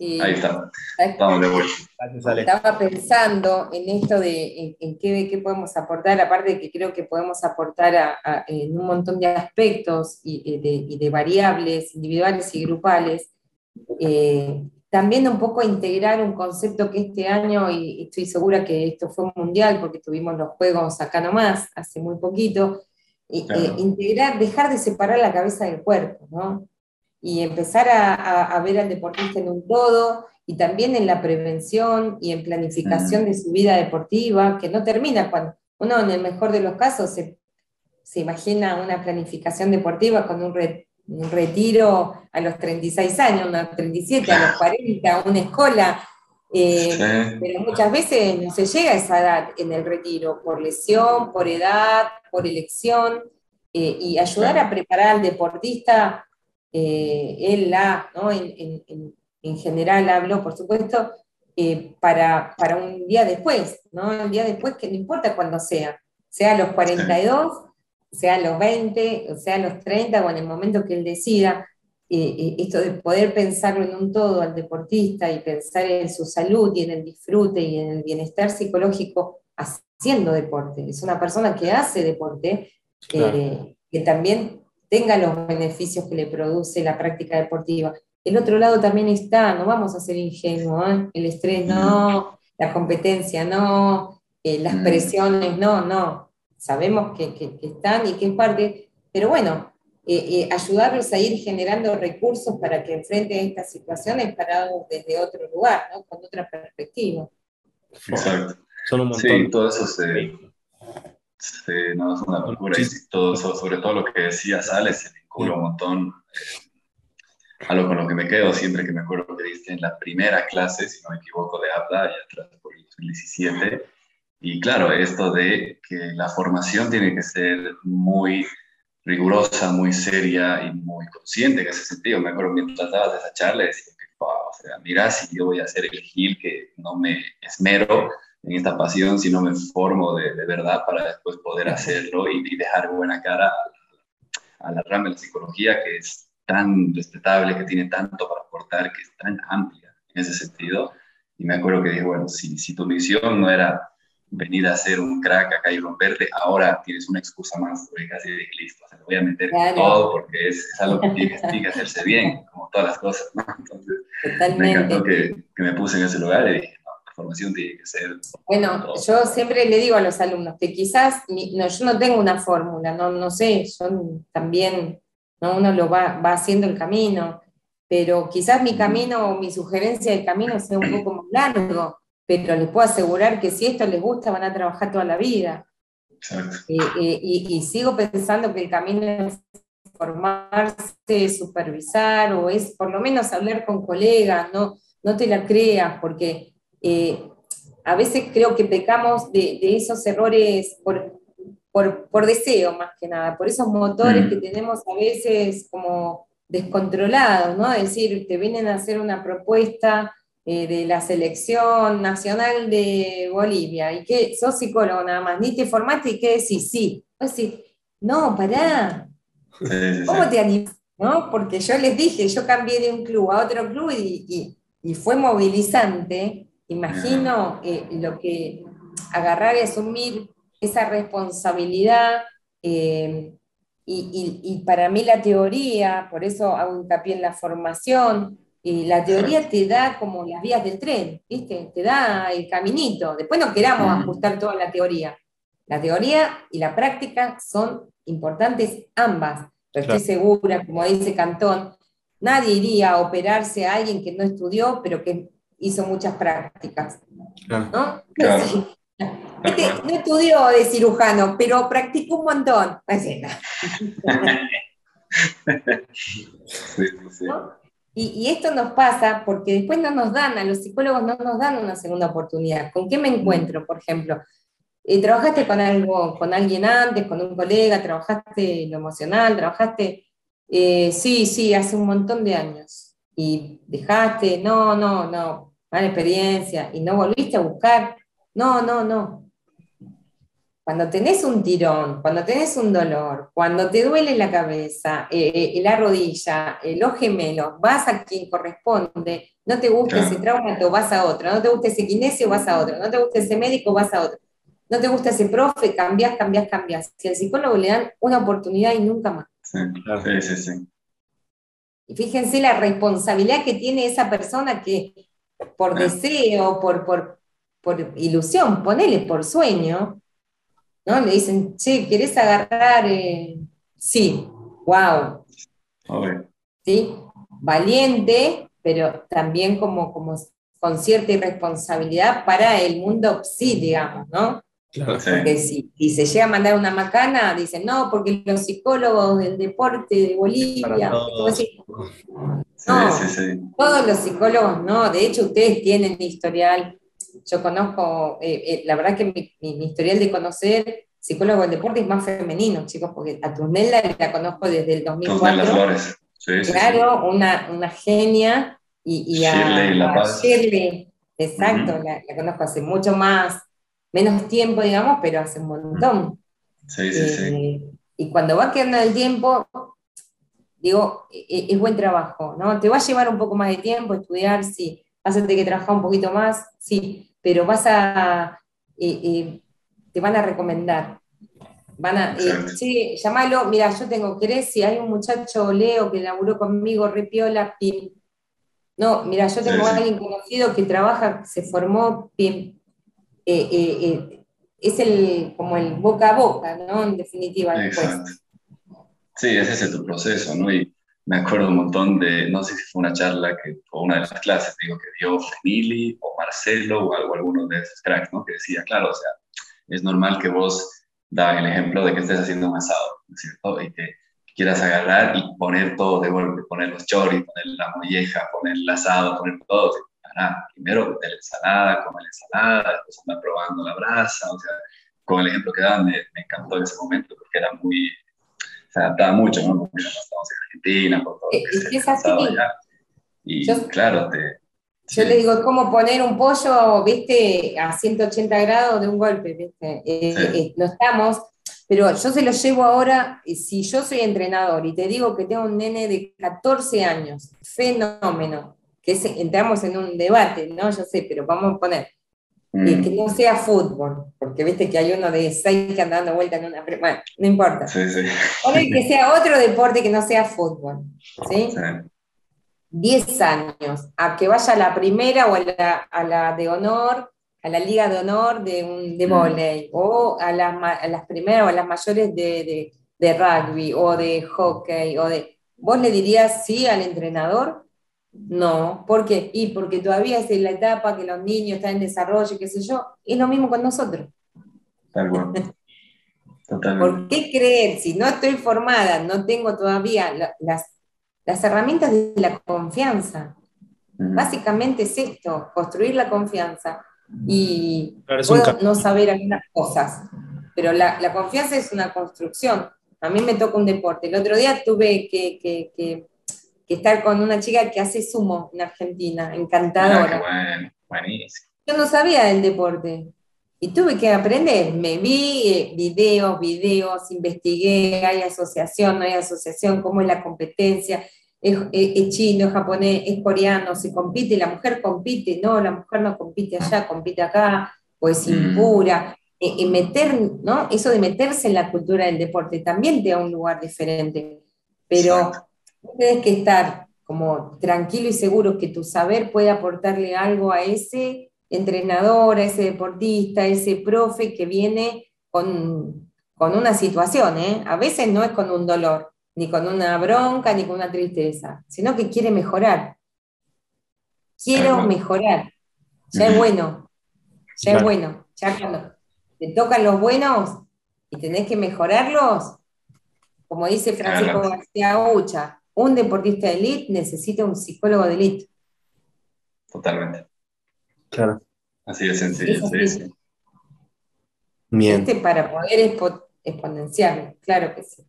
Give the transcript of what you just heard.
Ahí está. Estamos de vuelta. Estaba pensando en esto de en, qué, podemos aportar, aparte de que creo que podemos aportar en un montón de aspectos y, de, variables individuales y grupales. Eh, también un poco integrar un concepto que este año, y estoy segura que esto fue mundial porque tuvimos los juegos acá nomás, hace muy poquito, eh, integrar, dejar de separar la cabeza del cuerpo, ¿no? Y empezar a, ver al deportista en un todo y también en la prevención y en planificación de su vida deportiva, que no termina cuando uno en el mejor de los casos se, imagina una planificación deportiva con un, retiro a los 36 años, a los 37, a los 40, una escuela. Eh, pero muchas veces no se llega a esa edad en el retiro, por lesión, por edad, por elección, eh, y ayudar a preparar al deportista eh, él, la, ¿no? en, general hablo, por supuesto, eh, para, para, un día después, ¿no? El día después que no importa cuándo sea, sea a los 42, sea a los 20, o sea a los 30 o en el momento que él decida, eh, esto de poder pensarlo en un todo al deportista y pensar en su salud y en el disfrute y en el bienestar psicológico haciendo deporte. Es una persona que hace deporte, que también tenga los beneficios que le produce la práctica deportiva. El otro lado también está, no vamos a ser ingenuos, ¿eh? el estrés no, la competencia no, eh, las mm. presiones no, no. Sabemos que, están y que es parte, pero bueno, eh, ayudarlos a ir generando recursos para que enfrenten estas situaciones parados desde otro lugar, ¿no? con otra perspectiva. Exacto. Son un montón. Sí, todo eso se, Sí, no, es una locura. Y todo sobre todo lo que decía Sales, se vincula un montón. Eh, algo con lo que me quedo siempre que me acuerdo que diste en la primera clase, si no me equivoco, de APDA, y atrás por el 2017. Y claro, esto de que la formación tiene que ser muy rigurosa, muy seria y muy consciente en ese sentido. Me acuerdo mientras dabas esa charla, decía que, o sea, mira, si yo voy a hacer el gil que no me esmero, en esta pasión, si no me formo de, de verdad para después poder hacerlo y, dejar buena cara a, la rama de la psicología que es tan respetable, que tiene tanto para aportar, que es tan amplia en ese sentido. Y me acuerdo que dije, bueno, si, si tu misión no era venir a ser un crack acá y romperte, ahora tienes una excusa más, porque casi dije, listo, se lo voy a meter todo porque es, es, algo que tiene, que hacerse bien, como todas las cosas, ¿no? Entonces, me encantó que, que, me puse en ese lugar y dije, formación tiene que ser... Bueno, yo siempre le digo a los alumnos que quizás, no, yo no tengo una fórmula, no, no sé, yo también, ¿no? uno lo va, va haciendo el camino, pero quizás mi camino o mi sugerencia del camino sea un poco más largo, pero les puedo asegurar que si esto les gusta van a trabajar toda la vida. Eh, eh, y, y, sigo pensando que el camino es formarse, supervisar o es por lo menos hablar con colegas, no, no te la creas, porque eh, a veces creo que pecamos de, esos errores por, por, deseo más que nada, por esos motores mm. que tenemos a veces como descontrolados, ¿no? Es decir, te vienen a hacer una propuesta eh, de la selección nacional de Bolivia y que sos psicólogo nada más, ni te formaste y que decís, sí. decir, no, pará. ¿Cómo te animas? ¿No? Porque yo les dije, yo cambié de un club a otro club y, y fue movilizante Imagino eh, lo que agarrar y asumir esa responsabilidad. Eh, y, para mí la teoría, por eso hago hincapié en la formación, y la teoría te da como las vías del tren, ¿viste? Te da el caminito. Después no queramos ajustar toda la teoría. La teoría y la práctica son importantes ambas. Pero estoy segura, como dice Cantón, nadie iría a operarse a alguien que no estudió, pero que hizo muchas prácticas. ¿no? Este, no estudió de cirujano, pero practicó un montón. Y, esto nos pasa porque después no nos dan, a los psicólogos no nos dan una segunda oportunidad. ¿Con qué me encuentro, por ejemplo? Eh, ¿Trabajaste con, algo, con alguien antes, con un colega? ¿Trabajaste lo emocional? ¿Trabajaste? Eh, sí, sí, hace un montón de años. ¿Y dejaste? No, no, no mala experiencia, y no volviste a buscar. No, no, no. cuando tenés un tirón, cuando tenés un dolor, cuando te duele la cabeza, eh, eh, la rodilla, eh, los gemelos, vas a quien corresponde, no te gusta ese traumato, vas a otro, no te gusta ese kinesio, vas a otro, no te gusta ese médico, vas a otro, no te gusta ese profe, cambias, cambias, cambias. Si al psicólogo le dan una oportunidad y nunca más. Sí, sí, sí. Y fíjense la responsabilidad que tiene esa persona que por deseo, por, por, por ilusión, ponele por sueño, ¿no? Le dicen, che, ¿querés agarrar? Eh? Sí, wow. ¿Sí? Valiente, pero también como, como con cierta irresponsabilidad para el mundo sí, digamos, ¿no? Porque si, se llega a mandar una macana, dicen, no, porque los psicólogos del deporte de Bolivia, no, todos los psicólogos no, de hecho ustedes tienen historial, yo conozco, eh, eh, la verdad que mi, historial de conocer psicólogo del deporte es más femenino, chicos, porque a Tunela la conozco desde el 2004. claro, una, una genia, y, a, Shirley, exacto, la, conozco hace mucho más, menos tiempo, digamos, pero hace un montón. Sí, sí, sí. Eh, y cuando va quedando el tiempo, digo, e, e, es, buen trabajo, ¿no? Te va a llevar un poco más de tiempo estudiar, sí, vas a tener que trabajar un poquito más, sí, pero vas a, eh, eh, te van a recomendar. Van a, sí, llamalo, mira, yo tengo, ¿querés? Si hay un muchacho Leo que laburó conmigo, repiola, pim, no, mira, yo tengo a alguien conocido que trabaja, se formó, eh, eh, eh, es el, como el boca a boca, ¿no? En definitiva. Sí, ese es tu proceso, ¿no? Y me acuerdo un montón de, no sé si fue una charla que, o una de las clases, digo, que dio Fenili o Marcelo o, algo, alguno de esos cracks, ¿no? Que decía, claro, o sea, es normal que vos daban el ejemplo de que estés haciendo un asado, ¿no es cierto? Y que quieras agarrar y poner todo de golpe, poner los choris, poner la molleja, poner el asado, poner todo. Para, primero de la ensalada, come la ensalada, después anda probando la brasa, o sea, con el ejemplo que daban me, encantó en ese momento porque era muy, se adaptaba mucho, ¿no? Porque estamos en Argentina, por todo lo que se es así. Allá. Y claro, te, yo le digo, es como poner un pollo, viste, a 180 grados de un golpe, viste. Eh, eh, no estamos, pero yo se lo llevo ahora, si yo soy entrenador y te digo que tengo un nene de 14 años, fenómeno, que entramos en un debate, ¿no? Yo sé, pero vamos a poner, mm. que no sea fútbol, porque viste que hay uno de 6 que anda dando vuelta en una... Bueno, no importa. Sí, sí. que sea otro deporte que no sea fútbol, ¿sí? 10 años, a que vaya a la primera o a la, a la de honor, a la liga de honor de, un, de volei, o a las, a las primeras o a las mayores de, de, rugby o de hockey, o de... ¿Vos le dirías sí al entrenador? No, ¿por qué? Y porque todavía es en la etapa que los niños están en desarrollo, qué sé yo, es lo mismo con nosotros. Tal cual. ¿Por qué creer si no estoy formada, no tengo todavía las, las herramientas de la confianza? Básicamente es esto, construir la confianza y puedo no saber algunas cosas, pero la, la, confianza es una construcción. A mí me toca un deporte. El otro día tuve que, que, que, estar con una chica que hace sumo en Argentina, encantadora. Yo no sabía del deporte y tuve que aprender. Me vi eh, videos, videos, investigué, hay asociación, no hay asociación, cómo es la competencia es, chino, es japonés, es coreano, se compite, la mujer compite, no, la mujer no compite allá, compite acá, o es mm. impura. Y, meter, ¿no? Eso de meterse en la cultura del deporte también te da un lugar diferente. Pero tienes que estar como tranquilo y seguro que tu saber puede aportarle algo a ese entrenador, a ese deportista, a ese profe que viene con, con una situación, ¿eh? A veces no es con un dolor, ni con una bronca, ni con una tristeza, sino que quiere mejorar. Quiero mejorar. Ya es bueno. Ya es bueno. Ya cuando te tocan los buenos y tenés que mejorarlos, como dice Francisco García Ucha, un deportista de élite necesita un psicólogo de élite. Totalmente. Claro. Así de sencillo, sí, Bien. Este para poder exponenciar, claro que sí.